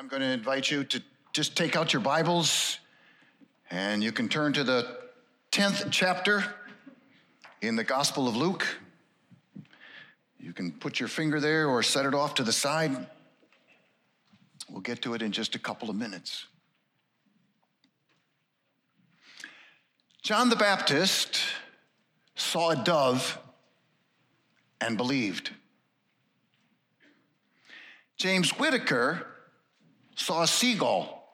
I'm going to invite you to just take out your Bibles and you can turn to the 10th chapter in the Gospel of Luke. You can put your finger there or set it off to the side. We'll get to it in just a couple of minutes. John the Baptist saw a dove and believed. James Whitaker saw a seagull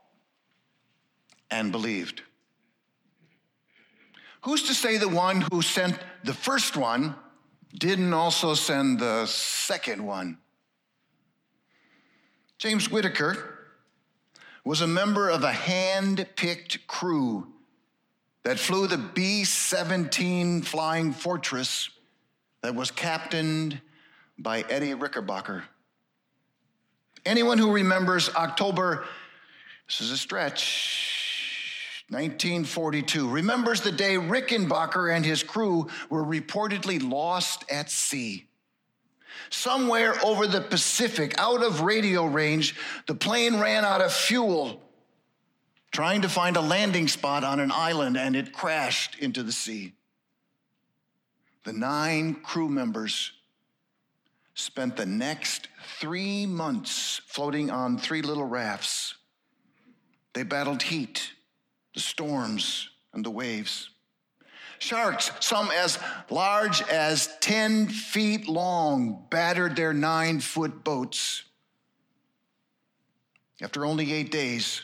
and believed. Who's to say the one who sent the first one didn't also send the second one? James Whitaker was a member of a hand picked crew that flew the B 17 Flying Fortress that was captained by Eddie Rickenbacker. Anyone who remembers October, this is a stretch, 1942, remembers the day Rickenbacker and his crew were reportedly lost at sea. Somewhere over the Pacific, out of radio range, the plane ran out of fuel trying to find a landing spot on an island and it crashed into the sea. The nine crew members spent the next three months floating on three little rafts. They battled heat, the storms, and the waves. Sharks, some as large as 10 feet long, battered their nine foot boats. After only eight days,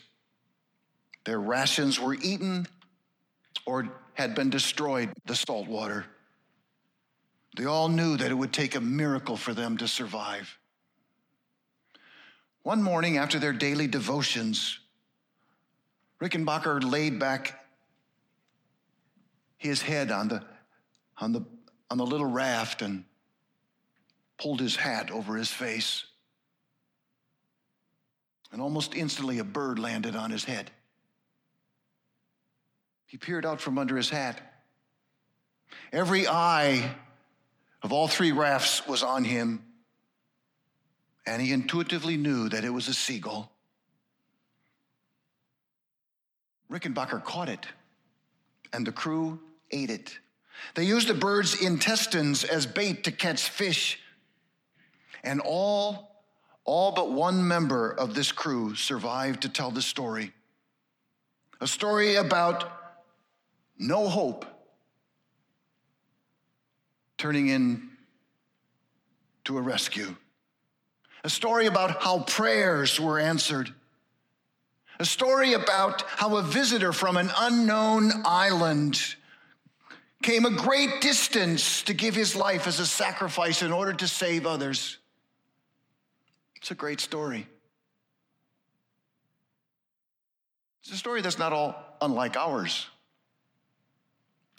their rations were eaten or had been destroyed, the salt water. They all knew that it would take a miracle for them to survive. One morning after their daily devotions, Rickenbacker laid back his head on the, on the, on the little raft and pulled his hat over his face. And almost instantly, a bird landed on his head. He peered out from under his hat. Every eye of all three rafts was on him, and he intuitively knew that it was a seagull. Rickenbacker caught it, and the crew ate it. They used the bird's intestines as bait to catch fish, and all, all but one member of this crew survived to tell the story. A story about no hope turning in to a rescue. A story about how prayers were answered. A story about how a visitor from an unknown island came a great distance to give his life as a sacrifice in order to save others. It's a great story. It's a story that's not all unlike ours.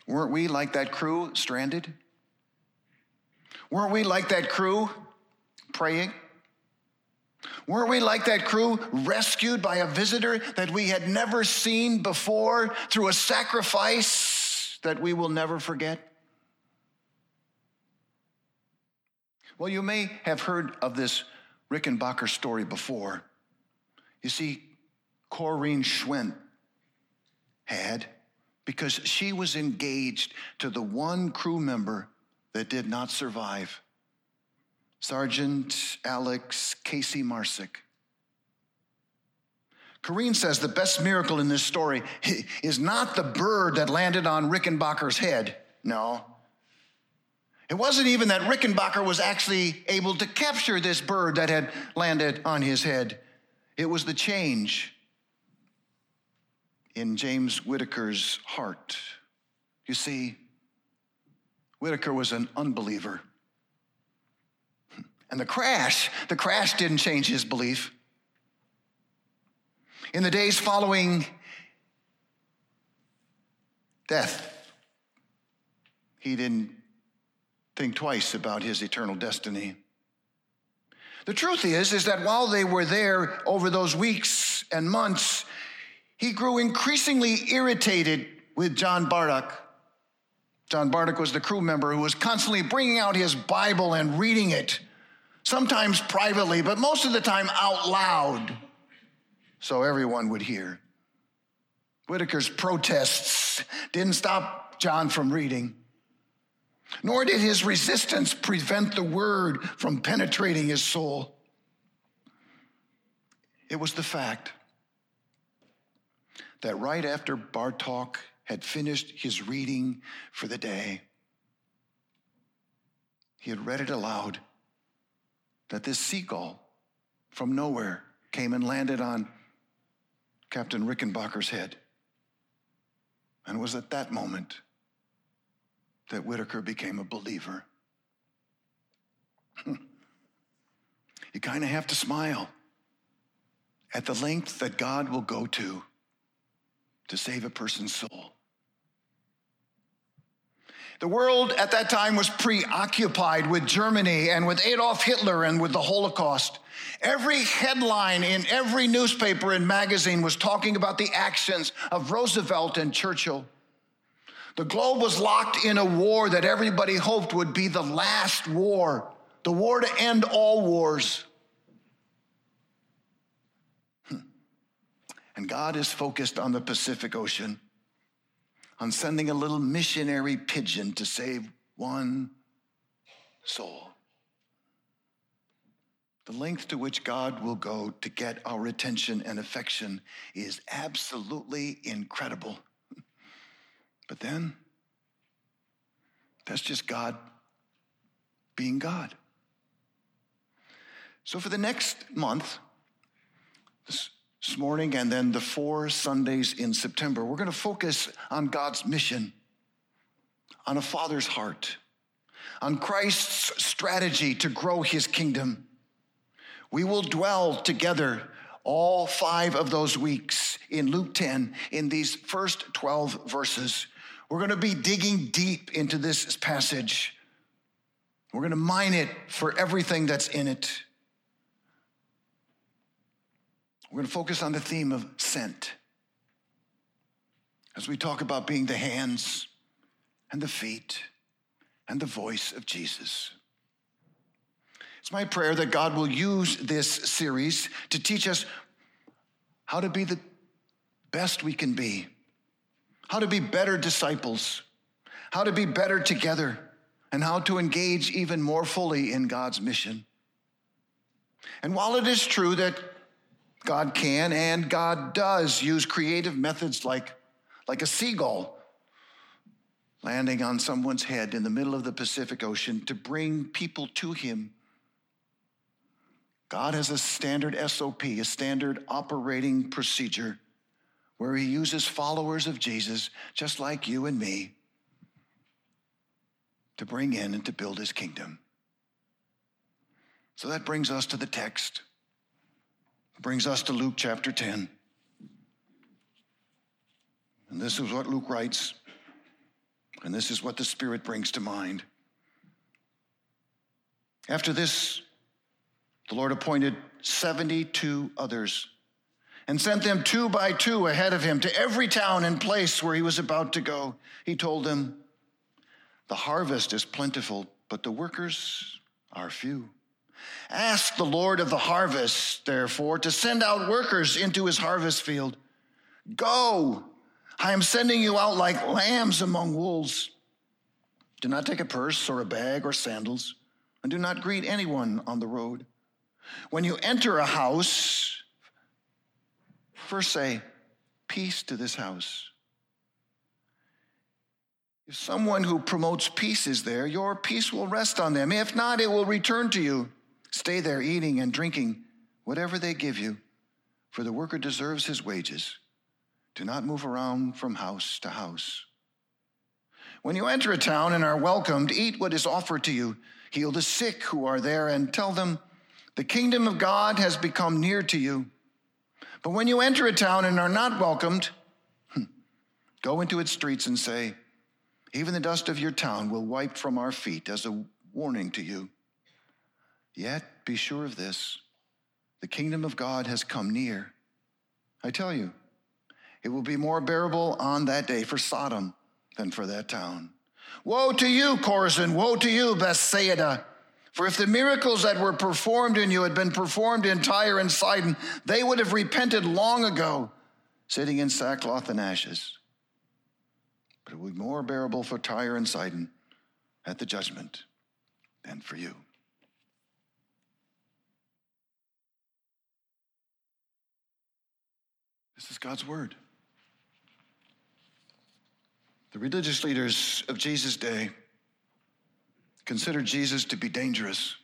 Weren't we like that crew stranded? Weren't we like that crew praying? Weren't we like that crew rescued by a visitor that we had never seen before through a sacrifice that we will never forget? Well, you may have heard of this Rickenbacker story before. You see, Corinne Schwendt had because she was engaged to the one crew member that did not survive Sergeant Alex Casey Marsick. Corinne says the best miracle in this story is not the bird that landed on Rickenbacker's head. No. It wasn't even that Rickenbacker was actually able to capture this bird that had landed on his head. It was the change in James Whitaker's heart. You see, Whitaker was an unbeliever. And the crash, the crash didn't change his belief. In the days following death, he didn't think twice about his eternal destiny. The truth is is that while they were there over those weeks and months, he grew increasingly irritated with John Bartek John Bartek was the crew member who was constantly bringing out his Bible and reading it, sometimes privately, but most of the time out loud. so everyone would hear. Whitaker's protests didn't stop John from reading, nor did his resistance prevent the word from penetrating his soul. It was the fact that right after Bartek had finished his reading for the day, he had read it aloud that this seagull from nowhere came and landed on Captain Rickenbacker's head. And it was at that moment that Whitaker became a believer. Hmm. you kind of have to smile at the length that God will go to to save a person's soul. The world at that time was preoccupied with Germany and with Adolf Hitler and with the Holocaust. Every headline in every newspaper and magazine was talking about the actions of Roosevelt and Churchill. The globe was locked in a war that everybody hoped would be the last war, the war to end all wars. Hmm. And God is focused on the Pacific Ocean on sending a little missionary pigeon to save one soul. The length to which God will go to get our attention and affection is absolutely incredible. But then, that's just God being God. So, for the next month, this morning and then the four Sundays in September, we're going to focus on God's mission, on a father's heart, on Christ's strategy to grow his kingdom. We will dwell together all five of those weeks in Luke 10 in these first 12 verses. We're going to be digging deep into this passage. We're going to mine it for everything that's in it. We're going to focus on the theme of sent. as we talk about being the hands and the feet and the voice of Jesus. It's my prayer that God will use this series to teach us how to be the best we can be, how to be better disciples, how to be better together, and how to engage even more fully in God's mission. And while it is true that God can and God does use creative methods like, like a seagull landing on someone's head in the middle of the Pacific Ocean to bring people to Him. God has a standard SOP, a standard operating procedure where He uses followers of Jesus, just like you and me, to bring in and to build His kingdom. So that brings us to the text brings us to Luke chapter 10. And this is what Luke writes, and this is what the Spirit brings to mind. After this, the Lord appointed 72 others and sent them two by two ahead of him to every town and place where he was about to go. He told them, The harvest is plentiful, but the workers are few. Ask the Lord of the harvest, therefore, to send out workers into his harvest field. Go, I am sending you out like lambs among wolves. Do not take a purse or a bag or sandals, and do not greet anyone on the road. When you enter a house, first say, Peace to this house. If someone who promotes peace is there, your peace will rest on them. If not, it will return to you. Stay there eating and drinking whatever they give you, for the worker deserves his wages. Do not move around from house to house. When you enter a town and are welcomed, eat what is offered to you. Heal the sick who are there and tell them, The kingdom of God has become near to you. But when you enter a town and are not welcomed, hmm, go into its streets and say, Even the dust of your town will wipe from our feet as a warning to you. Yet be sure of this the kingdom of God has come near. I tell you, it will be more bearable on that day for Sodom than for that town. Woe to you, Chorazin! Woe to you, Bethsaida! For if the miracles that were performed in you had been performed in Tyre and Sidon, they would have repented long ago, sitting in sackcloth and ashes. But it would be more bearable for Tyre and Sidon at the judgment than for you. This is God's word. The religious leaders of Jesus' day considered Jesus to be dangerous.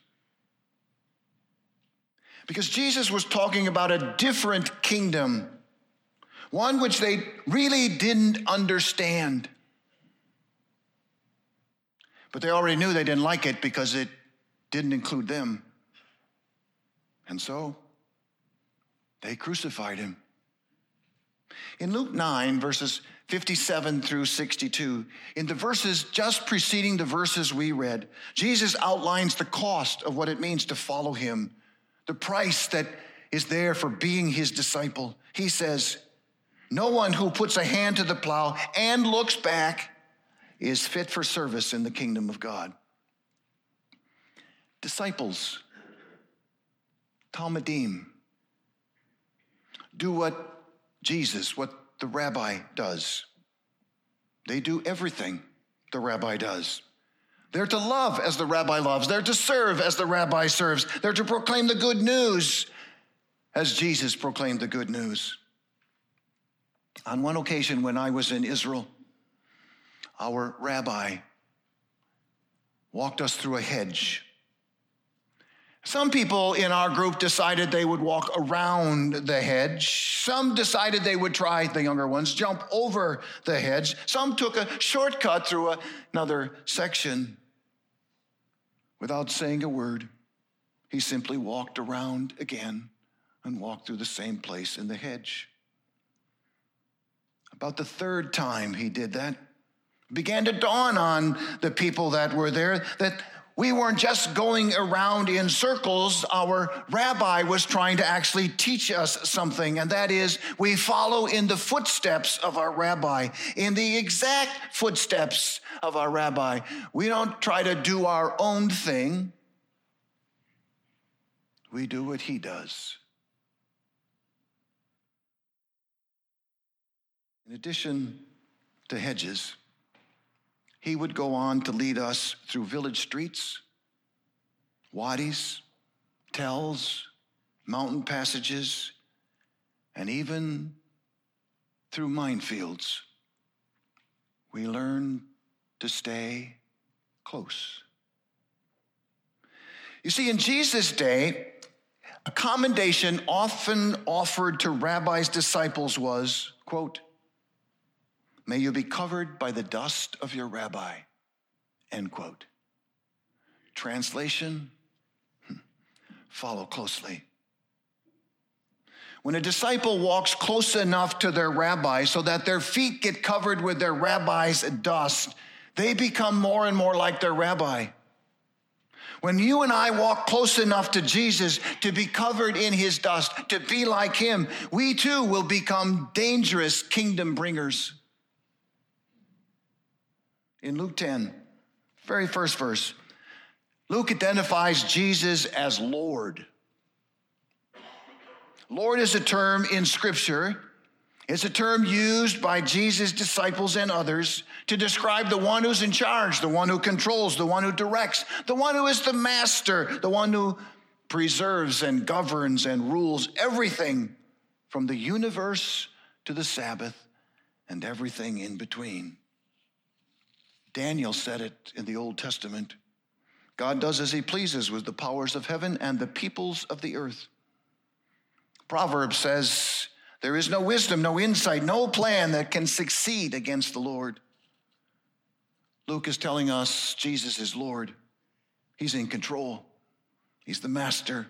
Because Jesus was talking about a different kingdom, one which they really didn't understand. But they already knew they didn't like it because it didn't include them. And so they crucified him. In Luke 9, verses 57 through 62, in the verses just preceding the verses we read, Jesus outlines the cost of what it means to follow him, the price that is there for being his disciple. He says, No one who puts a hand to the plow and looks back is fit for service in the kingdom of God. Disciples, Talmudim, do what Jesus, what the rabbi does. They do everything the rabbi does. They're to love as the rabbi loves. They're to serve as the rabbi serves. They're to proclaim the good news as Jesus proclaimed the good news. On one occasion, when I was in Israel, our rabbi walked us through a hedge. Some people in our group decided they would walk around the hedge. Some decided they would try, the younger ones, jump over the hedge. Some took a shortcut through another section. Without saying a word, he simply walked around again and walked through the same place in the hedge. About the third time he did that, began to dawn on the people that were there that we weren't just going around in circles. Our rabbi was trying to actually teach us something, and that is we follow in the footsteps of our rabbi, in the exact footsteps of our rabbi. We don't try to do our own thing, we do what he does. In addition to hedges, he would go on to lead us through village streets, wadis, tells, mountain passages, and even through minefields. We learn to stay close. You see, in Jesus' day, a commendation often offered to rabbis' disciples was, quote, May you be covered by the dust of your rabbi. End quote. Translation hmm. follow closely. When a disciple walks close enough to their rabbi so that their feet get covered with their rabbi's dust, they become more and more like their rabbi. When you and I walk close enough to Jesus to be covered in his dust, to be like him, we too will become dangerous kingdom bringers in Luke 10, very first verse, Luke identifies Jesus as Lord. Lord is a term in Scripture. It's a term used by Jesus' disciples and others to describe the one who's in charge, the one who controls, the one who directs, the one who is the master, the one who preserves and governs and rules everything from the universe to the Sabbath and everything in between. Daniel said it in the Old Testament. God does as he pleases with the powers of heaven and the peoples of the earth. Proverbs says, There is no wisdom, no insight, no plan that can succeed against the Lord. Luke is telling us Jesus is Lord. He's in control, He's the master.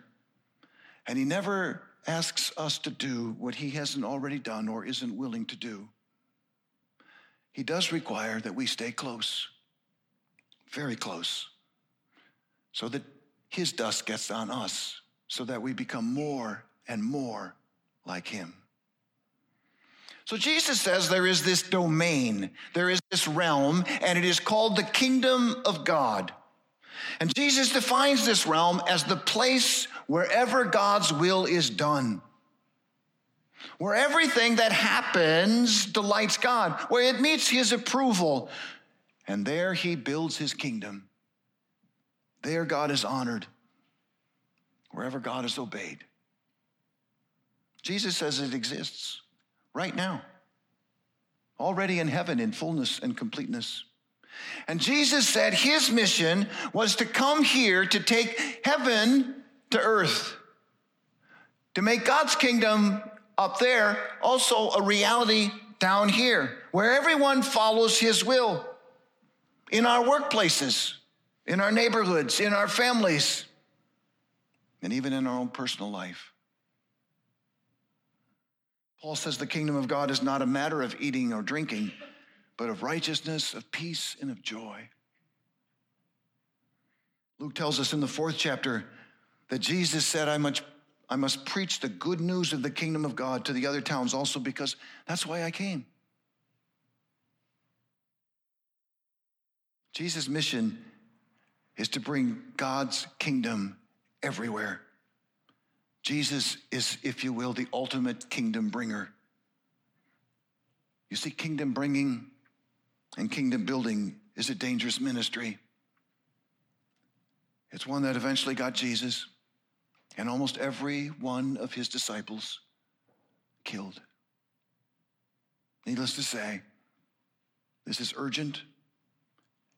And He never asks us to do what He hasn't already done or isn't willing to do. He does require that we stay close, very close, so that His dust gets on us, so that we become more and more like Him. So Jesus says there is this domain, there is this realm, and it is called the kingdom of God. And Jesus defines this realm as the place wherever God's will is done. Where everything that happens delights God, where it meets his approval. And there he builds his kingdom. There God is honored. Wherever God is obeyed. Jesus says it exists right now, already in heaven in fullness and completeness. And Jesus said his mission was to come here to take heaven to earth, to make God's kingdom up there also a reality down here, where everyone follows his will in our workplaces, in our neighborhoods, in our families, and even in our own personal life. Paul says the kingdom of God is not a matter of eating or drinking, but of righteousness, of peace, and of joy. Luke tells us in the fourth chapter that Jesus said, I must, I must preach the good news of the kingdom of God to the other towns also because that's why I came. Jesus' mission is to bring God's kingdom everywhere. Jesus is, if you will, the ultimate kingdom bringer. You see, kingdom bringing and kingdom building is a dangerous ministry. It's one that eventually got Jesus and almost every one of his disciples killed. Needless to say, this is urgent,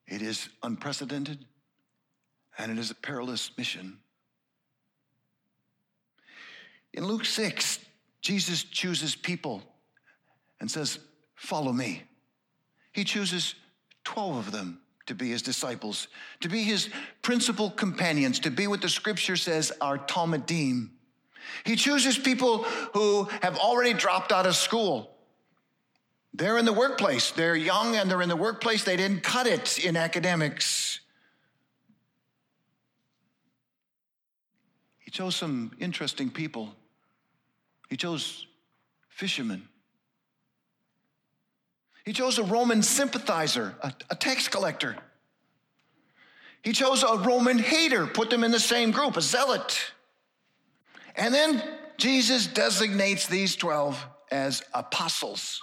it is unprecedented, and it is a perilous mission. In Luke 6, Jesus chooses people and says, Follow me. He chooses 12 of them to be his disciples, to be his principal companions, to be what the scripture says are Talmudim. He chooses people who have already dropped out of school. They're in the workplace. They're young and they're in the workplace. They didn't cut it in academics. He chose some interesting people. He chose fishermen. He chose a Roman sympathizer, a, a tax collector. He chose a Roman hater, put them in the same group, a zealot. And then Jesus designates these 12 as apostles.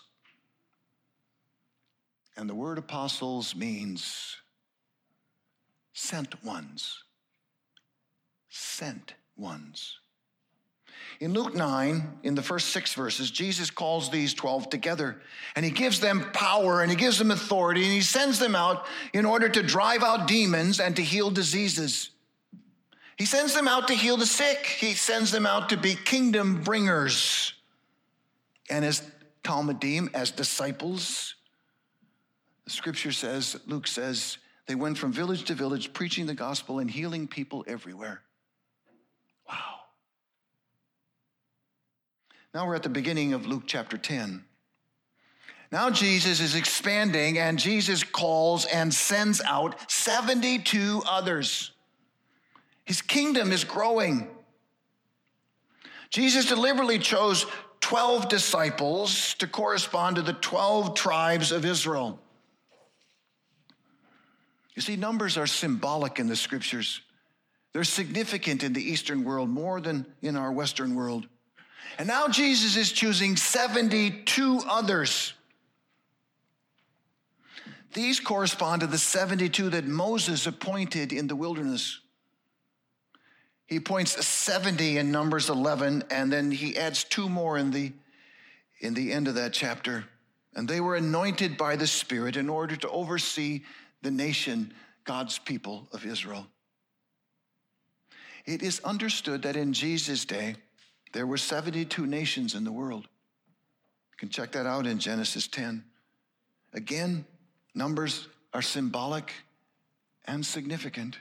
And the word apostles means sent ones. Sent ones. In Luke 9, in the first six verses, Jesus calls these 12 together and he gives them power and he gives them authority and he sends them out in order to drive out demons and to heal diseases. He sends them out to heal the sick, he sends them out to be kingdom bringers. And as Talmudim, as disciples, the scripture says, Luke says, they went from village to village preaching the gospel and healing people everywhere. Now we're at the beginning of Luke chapter 10. Now Jesus is expanding, and Jesus calls and sends out 72 others. His kingdom is growing. Jesus deliberately chose 12 disciples to correspond to the 12 tribes of Israel. You see, numbers are symbolic in the scriptures. They're significant in the Eastern world more than in our Western world. And now Jesus is choosing 72 others. These correspond to the 72 that Moses appointed in the wilderness. He appoints 70 in Numbers 11, and then he adds two more in the, in the end of that chapter. And they were anointed by the Spirit in order to oversee the nation, God's people of Israel. It is understood that in Jesus' day, there were 72 nations in the world. You can check that out in Genesis 10. Again, numbers are symbolic and significant.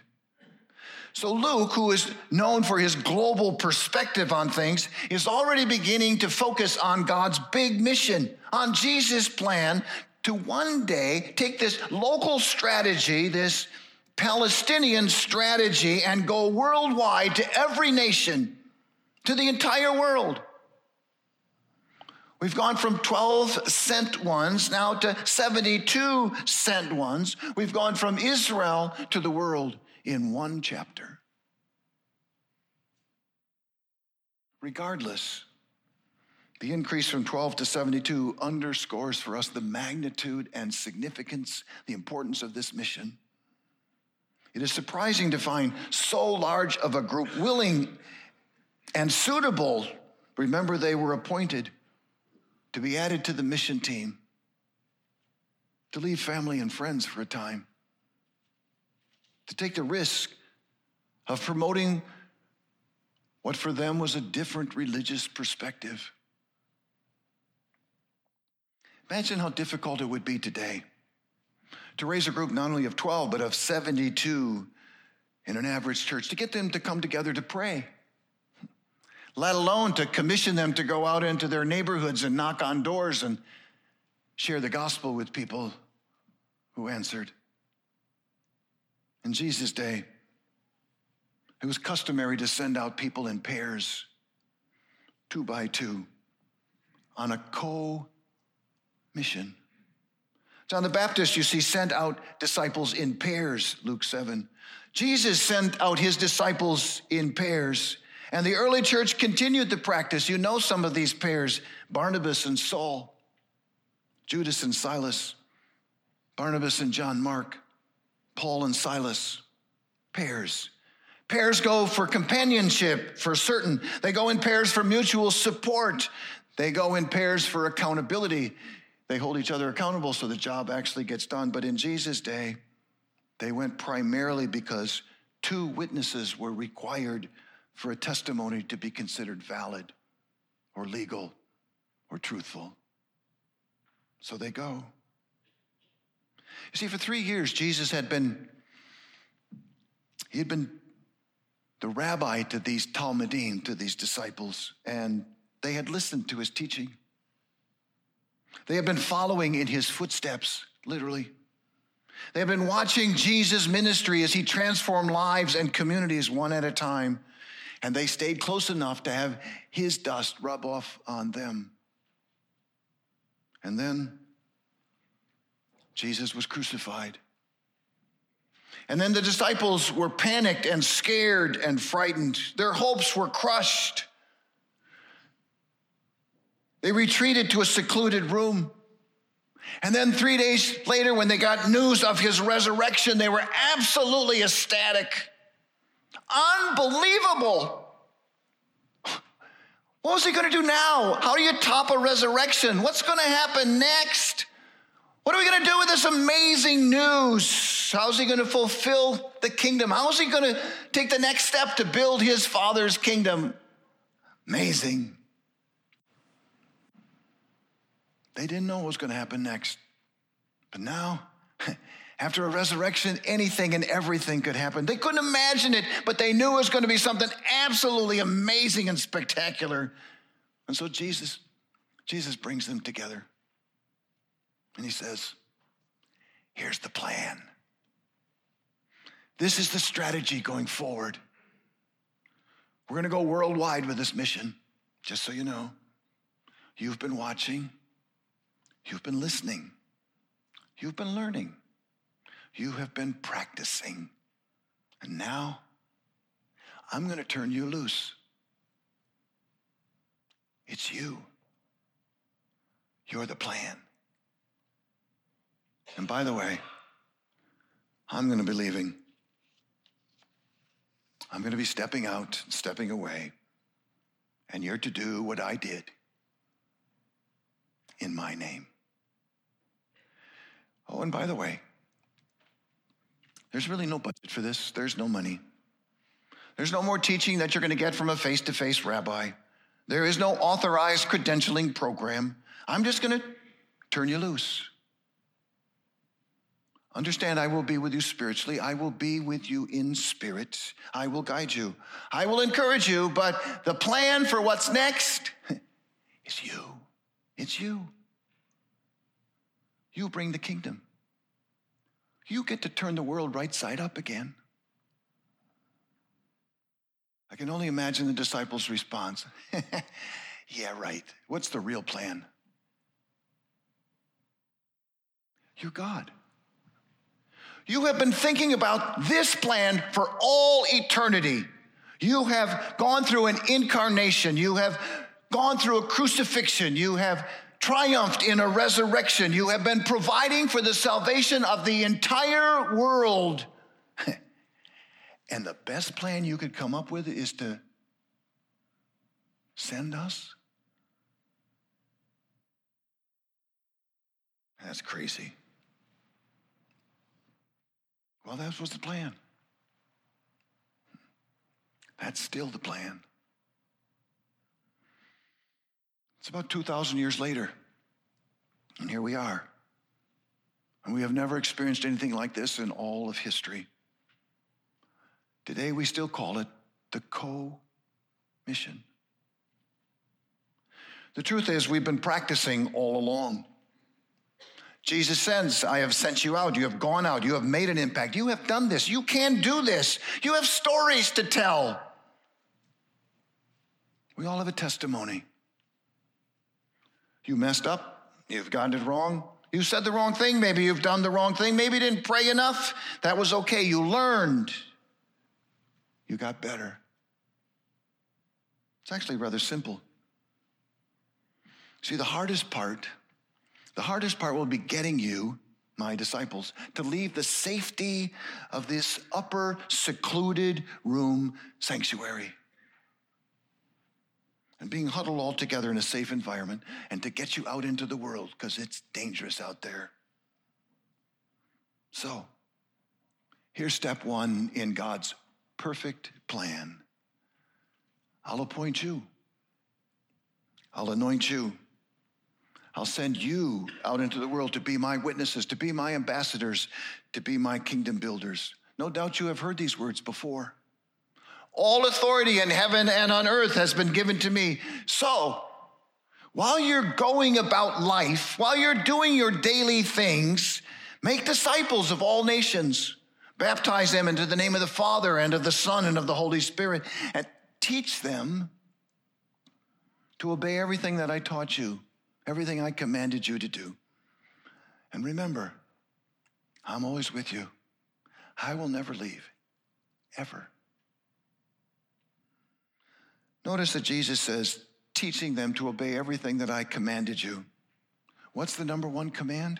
So, Luke, who is known for his global perspective on things, is already beginning to focus on God's big mission, on Jesus' plan to one day take this local strategy, this Palestinian strategy, and go worldwide to every nation to the entire world. We've gone from 12 sent ones now to 72 sent ones. We've gone from Israel to the world in one chapter. Regardless, the increase from 12 to 72 underscores for us the magnitude and significance, the importance of this mission. It is surprising to find so large of a group willing and suitable. Remember, they were appointed to be added to the mission team, to leave family and friends for a time, to take the risk of promoting what for them was a different religious perspective. Imagine how difficult it would be today to raise a group not only of 12, but of 72 in an average church, to get them to come together to pray, let alone to commission them to go out into their neighborhoods and knock on doors and share the gospel with people who answered. In Jesus' day, it was customary to send out people in pairs, two by two, on a co mission. John the Baptist, you see, sent out disciples in pairs, Luke 7. Jesus sent out his disciples in pairs, and the early church continued the practice. You know some of these pairs Barnabas and Saul, Judas and Silas, Barnabas and John Mark, Paul and Silas, pairs. Pairs go for companionship, for certain. They go in pairs for mutual support. They go in pairs for accountability. They hold each other accountable so the job actually gets done. But in Jesus' day, they went primarily because two witnesses were required for a testimony to be considered valid or legal or truthful. So they go. You see, for three years, Jesus had been, he had been the rabbi to these Talmudim, to these disciples, and they had listened to his teaching. They had been following in his footsteps, literally. They had been watching Jesus' ministry as he transformed lives and communities one at a time, and they stayed close enough to have his dust rub off on them. And then Jesus was crucified. And then the disciples were panicked and scared and frightened. Their hopes were crushed. They retreated to a secluded room. And then three days later, when they got news of his resurrection, they were absolutely ecstatic. Unbelievable. What was he going to do now? How do you top a resurrection? What's going to happen next? What are we going to do with this amazing news? How's he going to fulfill the kingdom? How is he going to take the next step to build his father's kingdom? Amazing. They didn't know what was going to happen next. But now, after a resurrection, anything and everything could happen. They couldn't imagine it, but they knew it was going to be something absolutely amazing and spectacular. And so Jesus, Jesus brings them together. And he says, Here's the plan. This is the strategy going forward. We're going to go worldwide with this mission, just so you know. You've been watching, You've been listening. You've been learning. You have been practicing. And now I'm going to turn you loose. It's you. You're the plan. And by the way, I'm going to be leaving. I'm going to be stepping out, stepping away. And you're to do what I did in my name. Oh, and by the way, there's really no budget for this. There's no money. There's no more teaching that you're going to get from a face to face rabbi. There is no authorized credentialing program. I'm just going to turn you loose. Understand, I will be with you spiritually. I will be with you in spirit. I will guide you. I will encourage you, but the plan for what's next is you. It's you. You bring the kingdom. You get to turn the world right side up again. I can only imagine the disciples' response. yeah, right. What's the real plan? You're God. You have been thinking about this plan for all eternity. You have gone through an incarnation. You have gone through a crucifixion. You have triumphed in a resurrection. You have been providing for the salvation of the entire world. and the best plan you could come up with is to send us? That's crazy. Well, that was the plan. That's still the plan. It's about 2,000 years later, and here we are. And we have never experienced anything like this in all of history. Today, we still call it the co mission. The truth is, we've been practicing all along. Jesus says, I have sent you out. You have gone out. You have made an impact. You have done this. You can do this. You have stories to tell. We all have a testimony. You messed up. You've gotten it wrong. You said the wrong thing. Maybe you've done the wrong thing. Maybe you didn't pray enough. That was okay. You learned. You got better. It's actually rather simple. See, the hardest part, the hardest part will be getting you, my disciples, to leave the safety of this upper secluded room sanctuary and being huddled all together in a safe environment and to get you out into the world because it's dangerous out there. So, here's step one in God's perfect plan I'll appoint you, I'll anoint you. I'll send you out into the world to be my witnesses, to be my ambassadors, to be my kingdom builders. No doubt you have heard these words before. All authority in heaven and on earth has been given to me. So, while you're going about life, while you're doing your daily things, make disciples of all nations. Baptize them into the name of the Father and of the Son and of the Holy Spirit, and teach them to obey everything that I taught you, everything I commanded you to do. And remember, I'm always with you. I will never leave, ever. Notice that Jesus says, teaching them to obey everything that I commanded you. What's the number one command?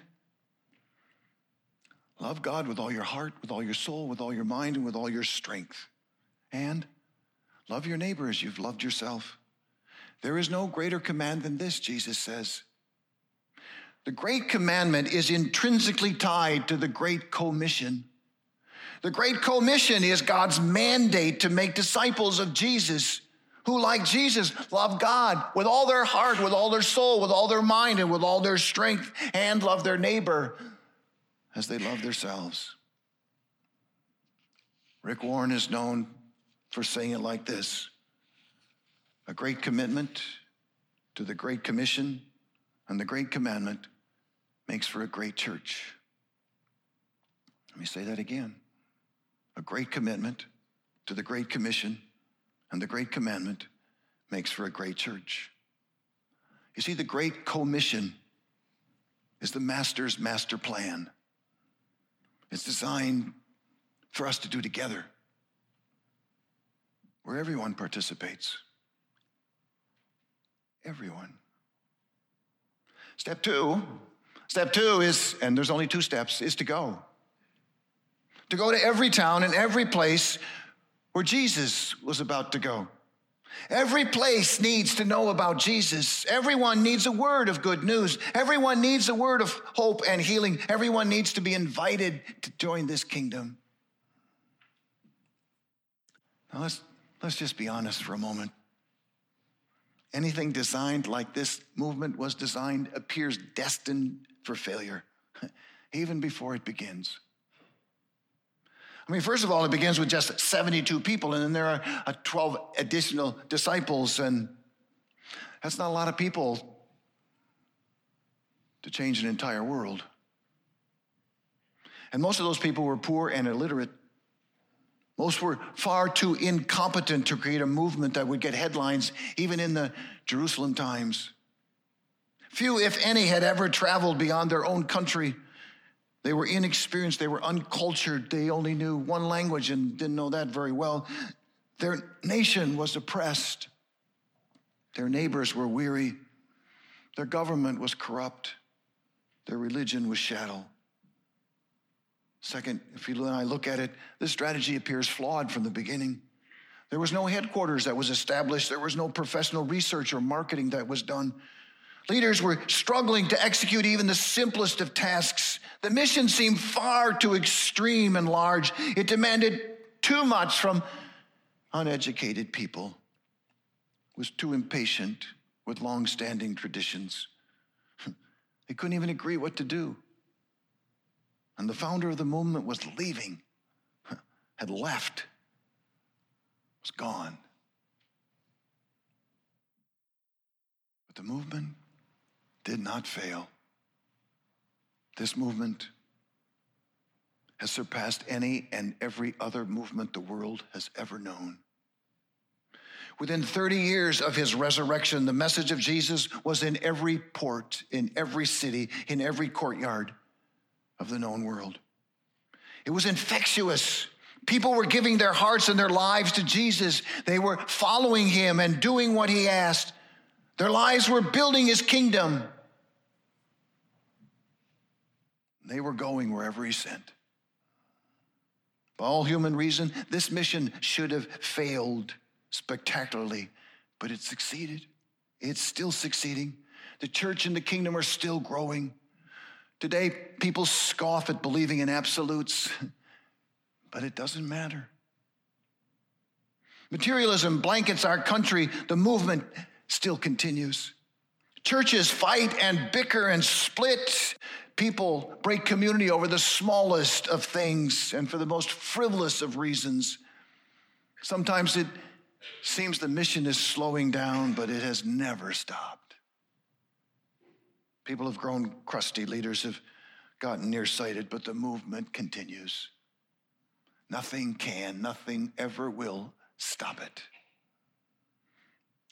Love God with all your heart, with all your soul, with all your mind, and with all your strength. And love your neighbor as you've loved yourself. There is no greater command than this, Jesus says. The great commandment is intrinsically tied to the great commission. The great commission is God's mandate to make disciples of Jesus who, like Jesus, love God with all their heart, with all their soul, with all their mind, and with all their strength, and love their neighbor as they love themselves. Rick Warren is known for saying it like this a great commitment to the Great Commission and the Great Commandment makes for a great church. Let me say that again. A great commitment to the Great Commission and the great commandment makes for a great church. You see, the great commission is the master's master plan. It's designed for us to do together, where everyone participates. Everyone. Step two, step two is, and there's only two steps, is to go. To go to every town and every place where Jesus was about to go. Every place needs to know about Jesus. Everyone needs a word of good news. Everyone needs a word of hope and healing. Everyone needs to be invited to join this kingdom. Now let's, let's just be honest for a moment. Anything designed like this movement was designed appears destined for failure, even before it begins. I mean, first of all, it begins with just 72 people, and then there are uh, 12 additional disciples, and that's not a lot of people to change an entire world. And most of those people were poor and illiterate. Most were far too incompetent to create a movement that would get headlines, even in the Jerusalem Times. Few, if any, had ever traveled beyond their own country They were inexperienced, they were uncultured, they only knew one language and didn't know that very well. Their nation was oppressed, their neighbors were weary, their government was corrupt, their religion was shallow. Second, if you and I look at it, this strategy appears flawed from the beginning. There was no headquarters that was established. There was no professional research or marketing that was done. Leaders were struggling to execute even the simplest of tasks. The mission seemed far too extreme and large. It demanded too much from uneducated people, was too impatient with long-standing traditions. They couldn't even agree what to do. And the founder of the movement was leaving, had left, was gone. But the movement did not fail. This movement has surpassed any and every other movement the world has ever known. Within 30 years of his resurrection, the message of Jesus was in every port, in every city, in every courtyard of the known world. It was infectious. People were giving their hearts and their lives to Jesus. They were following him and doing what he asked. Their lives were building his kingdom. They were going wherever he sent. By all human reason, this mission should have failed spectacularly, but it succeeded. It's still succeeding. The church and the kingdom are still growing. Today, people scoff at believing in absolutes, but it doesn't matter. Materialism blankets our country, the movement still continues. Churches fight and bicker and split. People break community over the smallest of things and for the most frivolous of reasons. Sometimes it seems the mission is slowing down, but it has never stopped. People have grown crusty, leaders have gotten nearsighted, but the movement continues. Nothing can, nothing ever will stop it.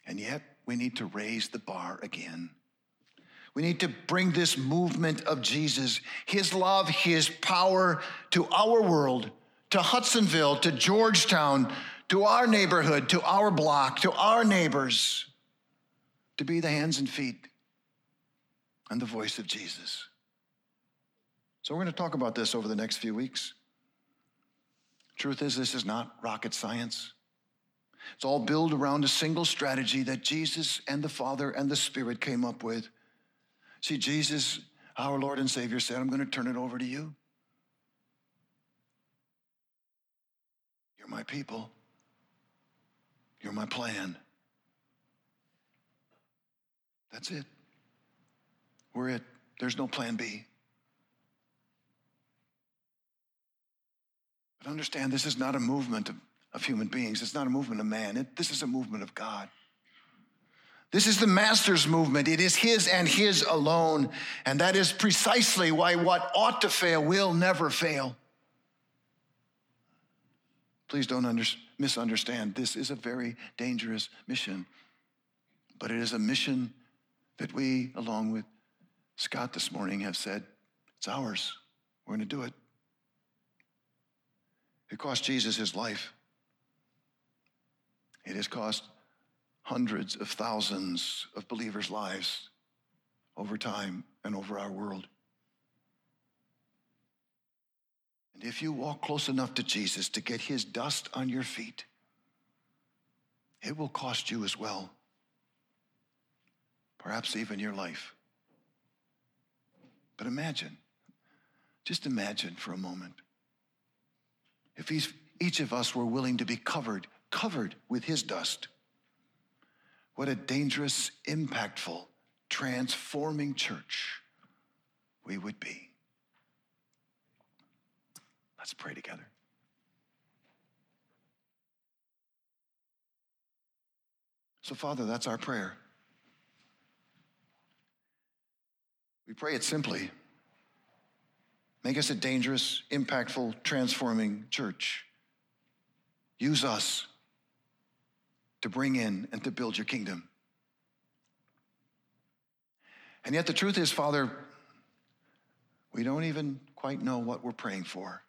And yet, we need to raise the bar again. We need to bring this movement of Jesus, his love, his power to our world, to Hudsonville, to Georgetown, to our neighborhood, to our block, to our neighbors, to be the hands and feet and the voice of Jesus. So, we're going to talk about this over the next few weeks. Truth is, this is not rocket science. It's all built around a single strategy that Jesus and the Father and the Spirit came up with. See, Jesus, our Lord and Savior, said, I'm going to turn it over to you. You're my people. You're my plan. That's it. We're it. There's no plan B. But understand this is not a movement of, of human beings, it's not a movement of man. It, this is a movement of God. This is the master's movement. It is his and his alone. And that is precisely why what ought to fail will never fail. Please don't under, misunderstand. This is a very dangerous mission, but it is a mission that we, along with Scott this morning, have said it's ours. We're going to do it. It cost Jesus his life. It has cost hundreds of thousands of believers' lives over time and over our world. And if you walk close enough to Jesus to get his dust on your feet, it will cost you as well. Perhaps even your life. But imagine, just imagine for a moment, if each of us were willing to be covered, covered with his dust, what a dangerous, impactful, transforming church we would be. Let's pray together. So, Father, that's our prayer. We pray it simply. Make us a dangerous, impactful, transforming church. Use us to bring in and to build your kingdom. And yet, the truth is, Father, we don't even quite know what we're praying for.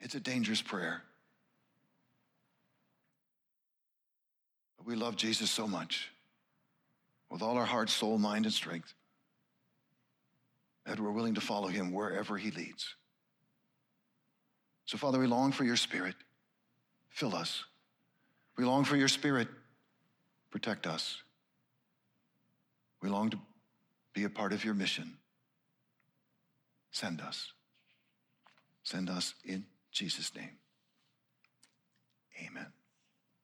It's a dangerous prayer. But we love Jesus so much with all our heart, soul, mind, and strength that we're willing to follow him wherever he leads. So, Father, we long for your spirit. Fill us. We long for your spirit. Protect us. We long to be a part of your mission. Send us. Send us in Jesus' name. Amen.